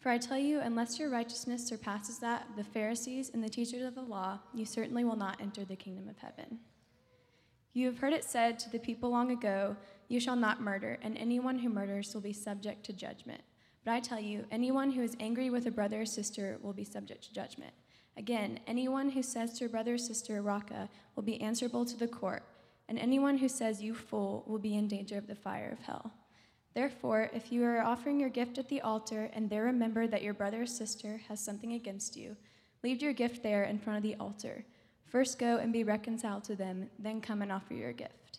For I tell you, unless your righteousness surpasses that of the Pharisees and the teachers of the law, you certainly will not enter the kingdom of heaven. You have heard it said to the people long ago, You shall not murder, and anyone who murders will be subject to judgment. But I tell you, anyone who is angry with a brother or sister will be subject to judgment. Again, anyone who says to a brother or sister, Raca, will be answerable to the court, and anyone who says, You fool, will be in danger of the fire of hell. Therefore, if you are offering your gift at the altar and there remember that your brother or sister has something against you, leave your gift there in front of the altar. First go and be reconciled to them, then come and offer your gift.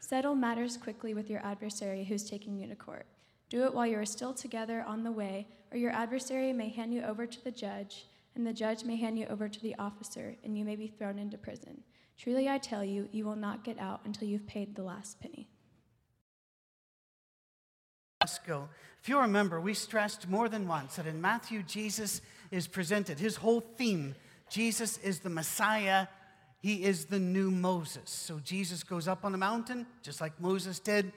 Settle matters quickly with your adversary who's taking you to court. Do it while you are still together on the way, or your adversary may hand you over to the judge and the judge may hand you over to the officer, and you may be thrown into prison. Truly, I tell you, you will not get out until you've paid the last penny. If you remember, we stressed more than once that in Matthew, Jesus is presented. His whole theme Jesus is the Messiah, he is the new Moses. So Jesus goes up on the mountain, just like Moses did.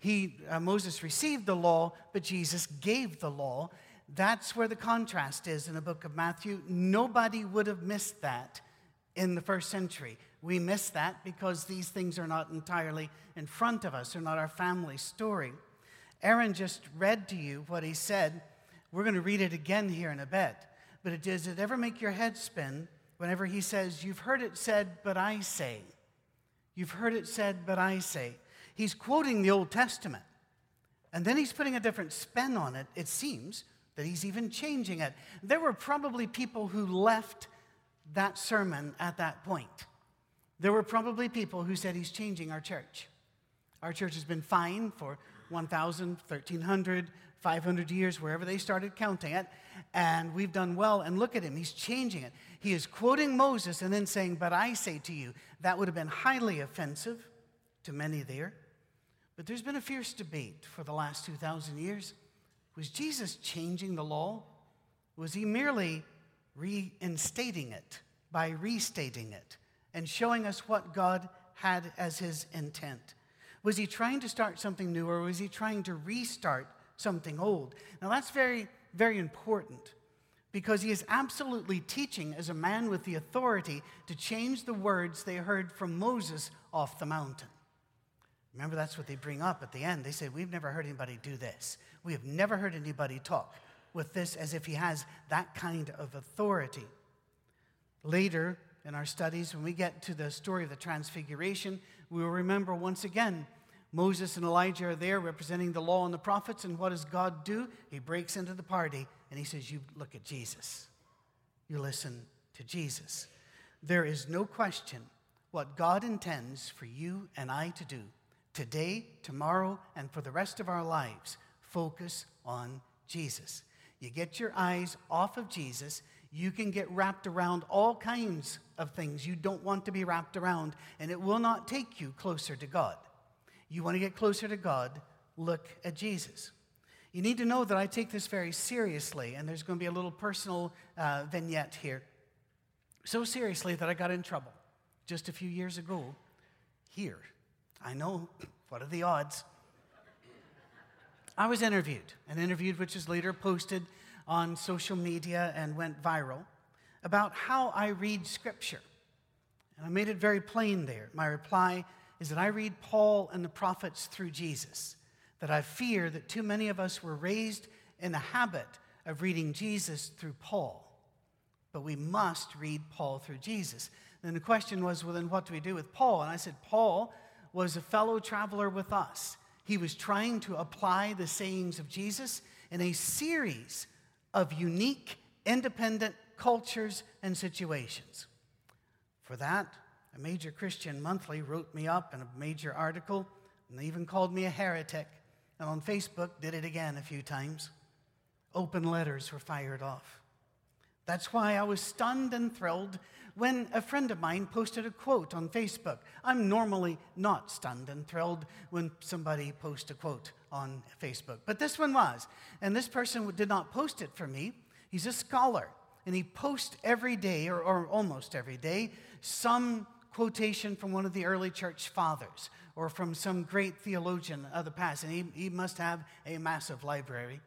He, uh, Moses received the law, but Jesus gave the law. That's where the contrast is in the book of Matthew. Nobody would have missed that in the first century. We miss that because these things are not entirely in front of us, they're not our family story. Aaron just read to you what he said. We're going to read it again here in a bit. But it, does it ever make your head spin whenever he says, You've heard it said, but I say? You've heard it said, but I say. He's quoting the Old Testament. And then he's putting a different spin on it, it seems, that he's even changing it. There were probably people who left that sermon at that point. There were probably people who said he's changing our church. Our church has been fine for 1,000, 1,300, 500 years, wherever they started counting it, and we've done well. And look at him, he's changing it. He is quoting Moses and then saying, But I say to you, that would have been highly offensive to many there. But there's been a fierce debate for the last 2,000 years was Jesus changing the law? Was he merely reinstating it by restating it and showing us what God had as his intent? Was he trying to start something new or was he trying to restart something old? Now, that's very, very important because he is absolutely teaching as a man with the authority to change the words they heard from Moses off the mountain. Remember, that's what they bring up at the end. They say, We've never heard anybody do this. We have never heard anybody talk with this as if he has that kind of authority. Later in our studies, when we get to the story of the Transfiguration, we will remember once again Moses and Elijah are there representing the law and the prophets. And what does God do? He breaks into the party and he says, You look at Jesus. You listen to Jesus. There is no question what God intends for you and I to do today, tomorrow, and for the rest of our lives, focus on Jesus. You get your eyes off of Jesus, you can get wrapped around all kinds of things you don't want to be wrapped around, and it will not take you closer to God. You want to get closer to God, look at Jesus. You need to know that I take this very seriously, and there's going to be a little personal uh, vignette here. So seriously that I got in trouble just a few years ago here I know. What are the odds? I was interviewed, an interview which was later posted on social media and went viral, about how I read Scripture. And I made it very plain there. My reply is that I read Paul and the prophets through Jesus, that I fear that too many of us were raised in the habit of reading Jesus through Paul. But we must read Paul through Jesus. Then the question was, well, then what do we do with Paul? And I said, Paul was a fellow traveler with us. He was trying to apply the sayings of Jesus in a series of unique, independent cultures and situations. For that, a major Christian monthly wrote me up in a major article, and they even called me a heretic. And on Facebook, did it again a few times. Open letters were fired off. That's why I was stunned and thrilled when a friend of mine posted a quote on Facebook. I'm normally not stunned and thrilled when somebody posts a quote on Facebook, but this one was. And this person did not post it for me. He's a scholar, and he posts every day, or, or almost every day, some quotation from one of the early church fathers or from some great theologian of the past. And he, he must have a massive library.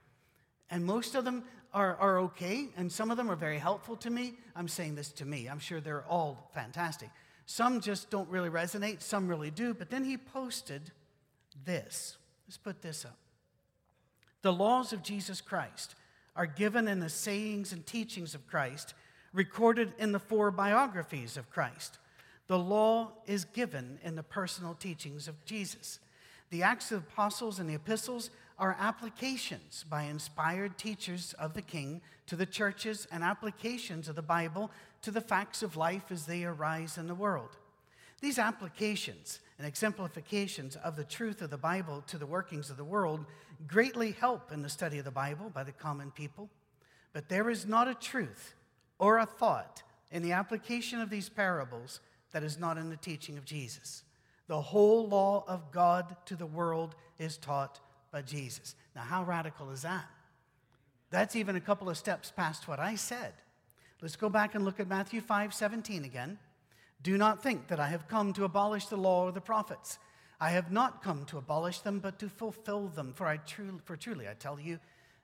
And most of them are, are okay, and some of them are very helpful to me. I'm saying this to me. I'm sure they're all fantastic. Some just don't really resonate, some really do. But then he posted this. Let's put this up. The laws of Jesus Christ are given in the sayings and teachings of Christ, recorded in the four biographies of Christ. The law is given in the personal teachings of Jesus. The Acts of the Apostles and the epistles are applications by inspired teachers of the King to the churches and applications of the Bible to the facts of life as they arise in the world. These applications and exemplifications of the truth of the Bible to the workings of the world greatly help in the study of the Bible by the common people. But there is not a truth or a thought in the application of these parables that is not in the teaching of Jesus. The whole law of God to the world is taught by Jesus. Now, how radical is that? That's even a couple of steps past what I said. Let's go back and look at Matthew 5 17 again. Do not think that I have come to abolish the law or the prophets. I have not come to abolish them, but to fulfill them. For, I truly, for truly, I tell you,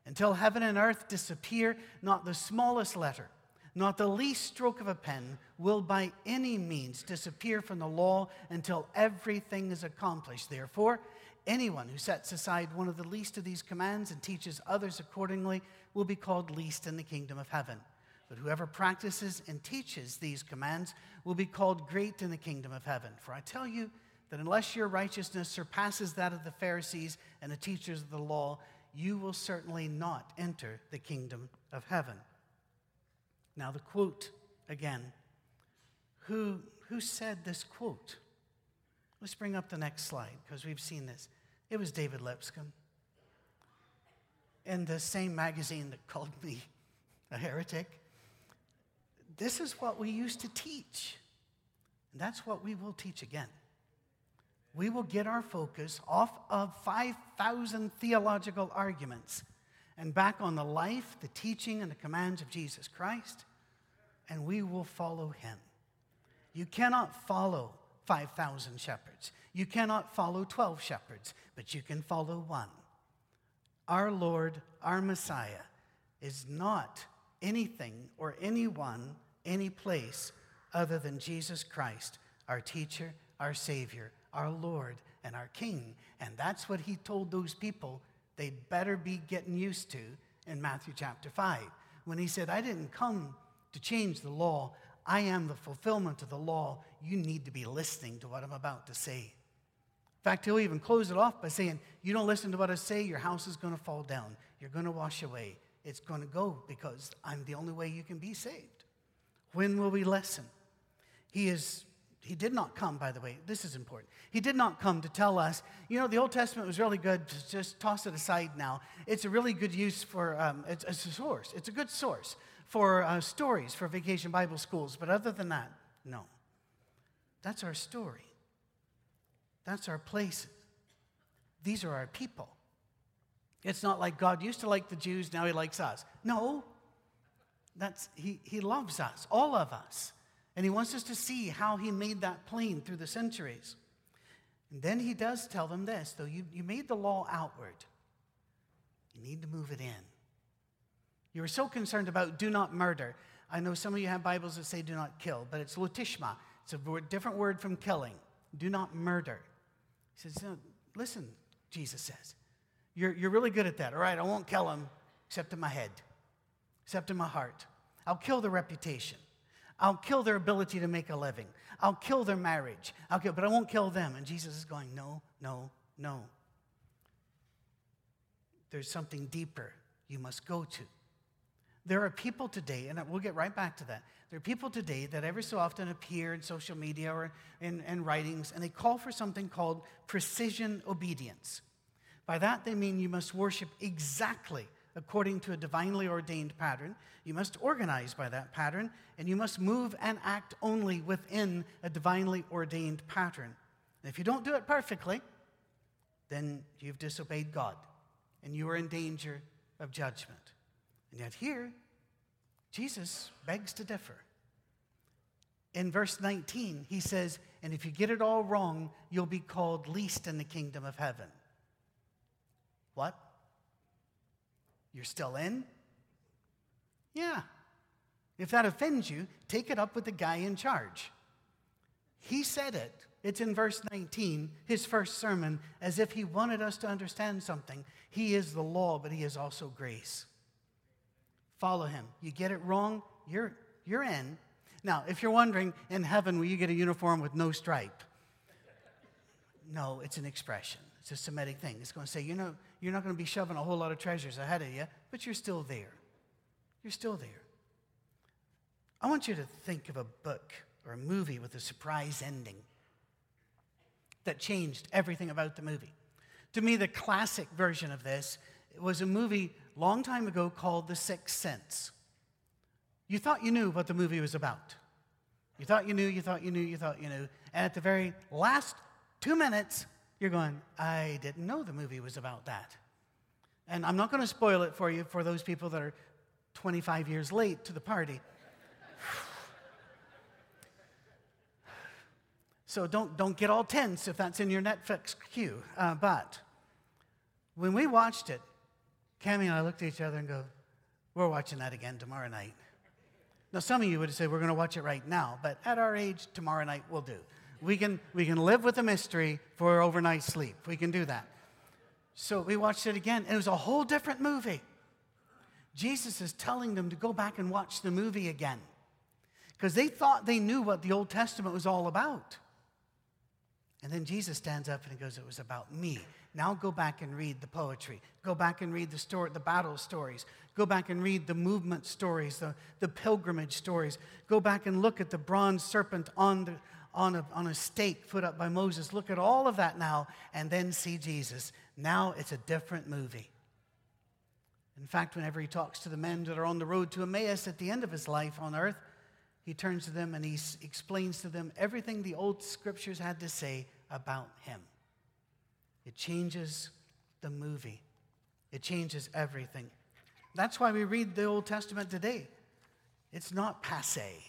until heaven and earth disappear, not the smallest letter not the least stroke of a pen will by any means disappear from the law until everything is accomplished. Therefore, anyone who sets aside one of the least of these commands and teaches others accordingly will be called least in the kingdom of heaven. But whoever practices and teaches these commands will be called great in the kingdom of heaven. For I tell you that unless your righteousness surpasses that of the Pharisees and the teachers of the law, you will certainly not enter the kingdom of heaven. Now, the quote again. Who, who said this quote? Let's bring up the next slide because we've seen this. It was David Lipscomb in the same magazine that called me a heretic. This is what we used to teach. And that's what we will teach again. We will get our focus off of 5,000 theological arguments and back on the life, the teaching, and the commands of Jesus Christ, and we will follow him. You cannot follow 5,000 shepherds. You cannot follow 12 shepherds, but you can follow one. Our Lord, our Messiah, is not anything or anyone, any place other than Jesus Christ, our teacher, our Savior, our Lord, and our King. And that's what he told those people they'd better be getting used to in Matthew chapter 5 when he said, I didn't come to change the law, I am the fulfillment of the law. You need to be listening to what I'm about to say. In fact, he'll even close it off by saying, You don't listen to what I say, your house is going to fall down. You're going to wash away. It's going to go because I'm the only way you can be saved. When will we listen? He is he did not come, by the way, this is important. He did not come to tell us, you know, the Old Testament was really good, just, just toss it aside now. It's a really good use for, um, it's, it's, a source. It's a good source for uh, stories for vacation Bible schools. But other than that, no. That's our story. That's our place. These are our people. It's not like God used to like the Jews, now he likes us. No. That's, he, he loves us, all of us. And he wants us to see how he made that plain through the centuries. And then he does tell them this though you, you made the law outward, you need to move it in. You were so concerned about do not murder. I know some of you have Bibles that say do not kill, but it's lotishma. It's a different word from killing. Do not murder. He says, no, listen, Jesus says, you're, you're really good at that. All right, I won't kill him except in my head, except in my heart. I'll kill the reputation. I'll kill their ability to make a living. I'll kill their marriage. I'll kill, but I won't kill them. And Jesus is going, no, no, no. There's something deeper you must go to. There are people today, and we'll get right back to that. There are people today that every so often appear in social media or in, in writings, and they call for something called precision obedience. By that, they mean you must worship exactly according to a divinely ordained pattern. You must organize by that pattern, and you must move and act only within a divinely ordained pattern. And if you don't do it perfectly, then you've disobeyed God, and you are in danger of judgment. And yet, here, Jesus begs to differ. In verse 19, he says, And if you get it all wrong, you'll be called least in the kingdom of heaven. What? You're still in? Yeah. If that offends you, take it up with the guy in charge. He said it. It's in verse 19, his first sermon, as if he wanted us to understand something. He is the law, but he is also grace. Follow him. You get it wrong, you're, you're in. Now, if you're wondering, in heaven, will you get a uniform with no stripe? No, it's an expression. It's a Semitic thing. It's going to say, you know, you're not going to be shoving a whole lot of treasures ahead of you, but you're still there. You're still there. I want you to think of a book or a movie with a surprise ending that changed everything about the movie. To me, the classic version of this was a movie long time ago called The Sixth Sense. You thought you knew what the movie was about. You thought you knew, you thought you knew, you thought you knew. And at the very last two minutes, you're going, I didn't know the movie was about that. And I'm not going to spoil it for you for those people that are 25 years late to the party. so don't, don't get all tense if that's in your Netflix queue. Uh, but when we watched it, Cami and I looked at each other and go, We're watching that again tomorrow night. Now, some of you would say we're going to watch it right now, but at our age, tomorrow night will do. We can, we can live with a mystery for overnight sleep. We can do that. So we watched it again. It was a whole different movie. Jesus is telling them to go back and watch the movie again because they thought they knew what the Old Testament was all about. And then Jesus stands up and he goes, It was about me. Now go back and read the poetry. Go back and read the story, the battle stories. Go back and read the movement stories, the, the pilgrimage stories. Go back and look at the bronze serpent on, the, on, a, on a stake put up by Moses. Look at all of that now and then see Jesus. Now it's a different movie. In fact, whenever he talks to the men that are on the road to Emmaus at the end of his life on earth, he turns to them and he explains to them everything the old scriptures had to say about him. It changes the movie, it changes everything. That's why we read the Old Testament today. It's not passe,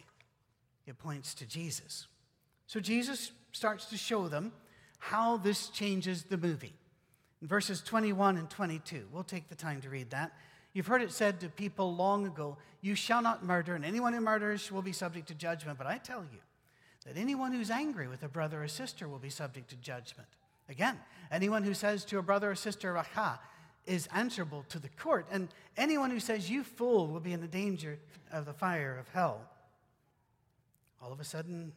it points to Jesus. So Jesus starts to show them how this changes the movie. In verses 21 and 22, we'll take the time to read that. You've heard it said to people long ago, You shall not murder, and anyone who murders will be subject to judgment. But I tell you that anyone who's angry with a brother or sister will be subject to judgment. Again, anyone who says to a brother or sister, Raca, is answerable to the court. And anyone who says, You fool, will be in the danger of the fire of hell. All of a sudden,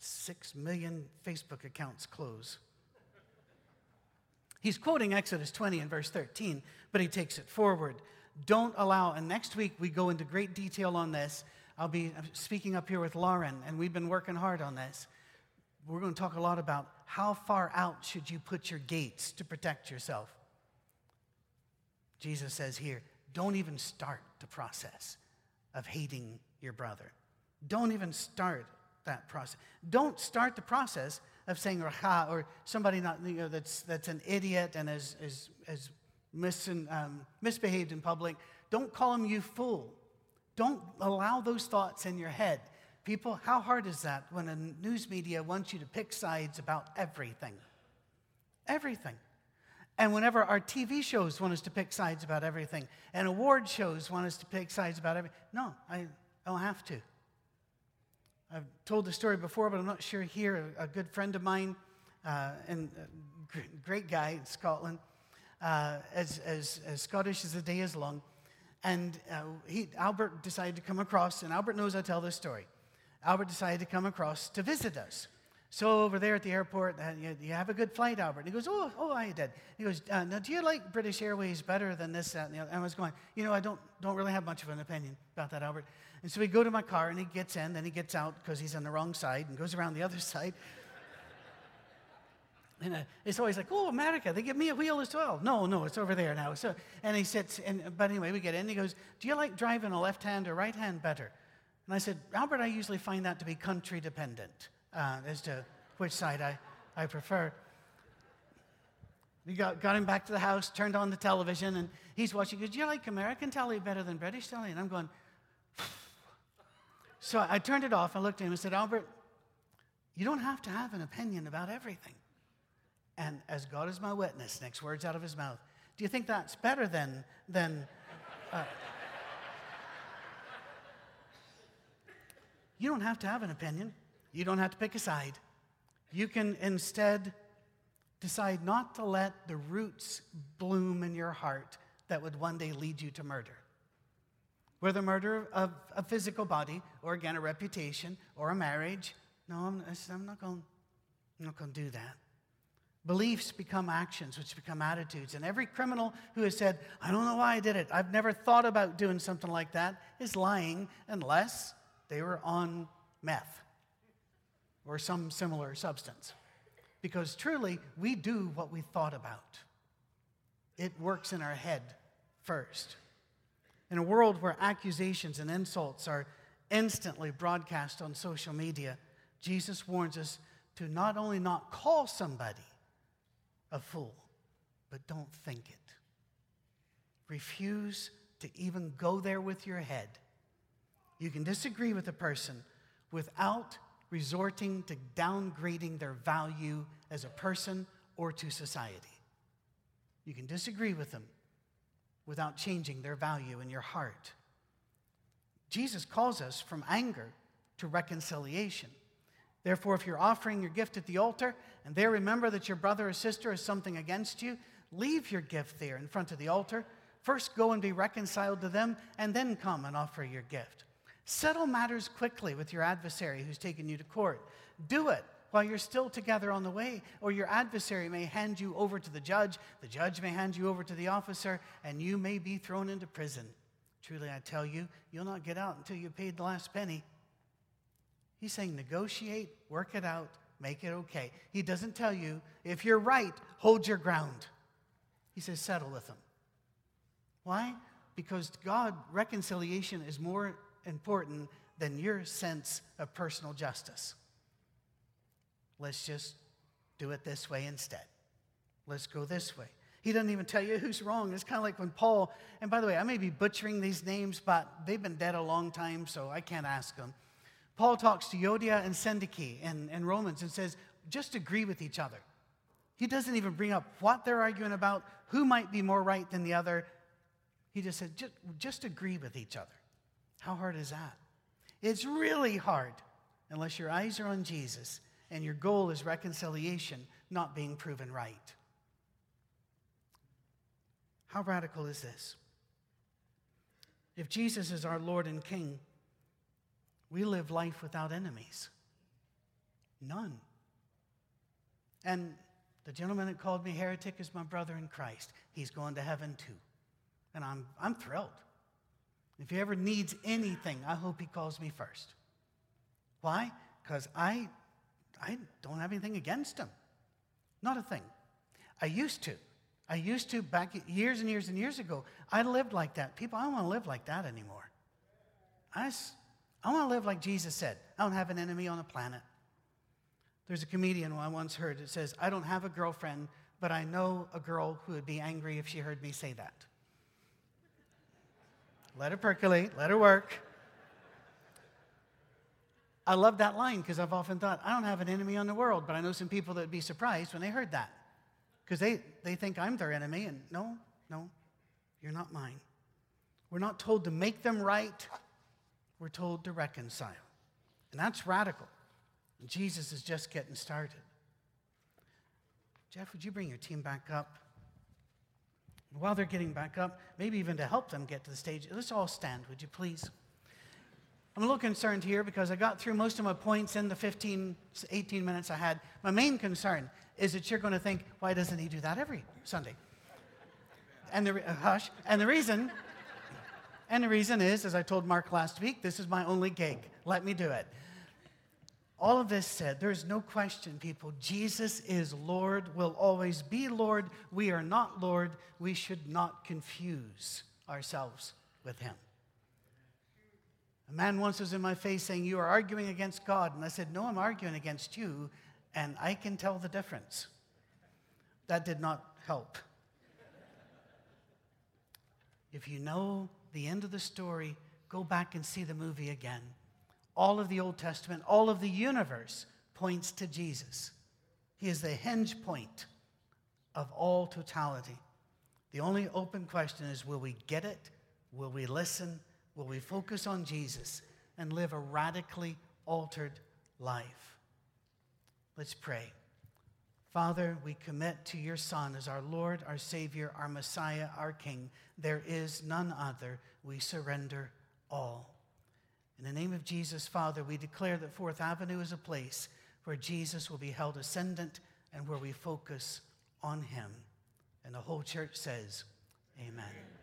six million Facebook accounts close. He's quoting Exodus 20 and verse 13, but he takes it forward don't allow, and next week we go into great detail on this. I'll be speaking up here with Lauren, and we've been working hard on this. We're going to talk a lot about how far out should you put your gates to protect yourself. Jesus says here, don't even start the process of hating your brother. Don't even start that process. Don't start the process of saying raha or somebody not, you know, that's, that's an idiot and is, is, is um, misbehaved in public, don't call them you fool. Don't allow those thoughts in your head. People, how hard is that when a news media wants you to pick sides about everything? Everything. And whenever our TV shows want us to pick sides about everything, and award shows want us to pick sides about everything, no, I don't have to. I've told the story before, but I'm not sure here. A, good friend of mine, uh, and great guy in Scotland, uh, as, as, as, Scottish as the day is long. And uh, he, Albert decided to come across, and Albert knows I tell this story. Albert decided to come across to visit us. So over there at the airport, uh, you, you, have a good flight, Albert. And he goes, oh, oh, I did. He goes, uh, now do you like British Airways better than this, that, and the other? And I was going, you know, I don't, don't really have much of an opinion about that, Albert. And so we go to my car, and he gets in, then he gets out because he's on the wrong side and goes around the other side. And uh, it's always like, oh, America, they give me a wheel as well. No, no, it's over there now. So, and he sits, and, but anyway, we get in. He goes, do you like driving a left hand or right hand better? And I said, Albert, I usually find that to be country dependent uh, as to which side I, I prefer. We got, got him back to the house, turned on the television, and he's watching. He goes, do you like American telly better than British telly? And I'm going, so I turned it off. I looked at him and said, Albert, you don't have to have an opinion about everything. And as God is my witness, next words out of his mouth, do you think that's better than, than uh, you don't have to have an opinion. You don't have to pick a side. You can instead decide not to let the roots bloom in your heart that would one day lead you to murder. Whether murder of a physical body, or again, a reputation, or a marriage. No, I'm, I'm not going I'm not going to do that. Beliefs become actions, which become attitudes. And every criminal who has said, I don't know why I did it, I've never thought about doing something like that, is lying unless they were on meth or some similar substance. Because truly, we do what we thought about. It works in our head first. In a world where accusations and insults are instantly broadcast on social media, Jesus warns us to not only not call somebody a fool, but don't think it. Refuse to even go there with your head. You can disagree with a person without resorting to downgrading their value as a person or to society. You can disagree with them without changing their value in your heart. Jesus calls us from anger to reconciliation. Therefore, if you're offering your gift at the altar and there remember that your brother or sister has something against you, leave your gift there in front of the altar. First, go and be reconciled to them, and then come and offer your gift. Settle matters quickly with your adversary who's taken you to court. Do it while you're still together on the way, or your adversary may hand you over to the judge, the judge may hand you over to the officer, and you may be thrown into prison. Truly, I tell you, you'll not get out until you paid the last penny. He's saying negotiate, work it out, make it okay. He doesn't tell you, if you're right, hold your ground. He says, settle with them. Why? Because God, reconciliation is more important than your sense of personal justice. Let's just do it this way instead. Let's go this way. He doesn't even tell you who's wrong. It's kind of like when Paul, and by the way, I may be butchering these names, but they've been dead a long time, so I can't ask them. Paul talks to Euodia and Syntyche and, in Romans and says, just agree with each other. He doesn't even bring up what they're arguing about, who might be more right than the other. He just said, just, just agree with each other. How hard is that? It's really hard unless your eyes are on Jesus and your goal is reconciliation, not being proven right. How radical is this? If Jesus is our Lord and King, we live life without enemies. None. And the gentleman that called me heretic is my brother in Christ. He's going to heaven too. And I'm, I'm thrilled. If he ever needs anything, I hope he calls me first. Why? Because I, I don't have anything against him. Not a thing. I used to. I used to back years and years and years ago. I lived like that. People, I don't want to live like that anymore. I, I want to live like Jesus said. I don't have an enemy on the planet. There's a comedian I once heard. It says, I don't have a girlfriend, but I know a girl who would be angry if she heard me say that. Let it percolate, let it work. I love that line because I've often thought, I don't have an enemy on the world, but I know some people that would be surprised when they heard that because they, they think I'm their enemy, and no, no, you're not mine. We're not told to make them right, we're told to reconcile. And that's radical. And Jesus is just getting started. Jeff, would you bring your team back up? While they're getting back up, maybe even to help them get to the stage, let's all stand, would you please? I'm a little concerned here because I got through most of my points in the 15, 18 minutes I had. My main concern is that you're going to think, why doesn't he do that every Sunday? And the, uh, hush. And the reason, and the reason is, as I told Mark last week, this is my only gig. Let me do it. All of this said, there is no question, people. Jesus is Lord, will always be Lord. We are not Lord. We should not confuse ourselves with him. A man once was in my face saying, You are arguing against God. And I said, No, I'm arguing against you, and I can tell the difference. That did not help. If you know the end of the story, go back and see the movie again. All of the Old Testament, all of the universe points to Jesus. He is the hinge point of all totality. The only open question is will we get it? Will we listen? Will we focus on Jesus and live a radically altered life? Let's pray. Father, we commit to your Son as our Lord, our Savior, our Messiah, our King. There is none other. We surrender all. In the name of Jesus, Father, we declare that Fourth Avenue is a place where Jesus will be held ascendant and where we focus on him. And the whole church says, Amen.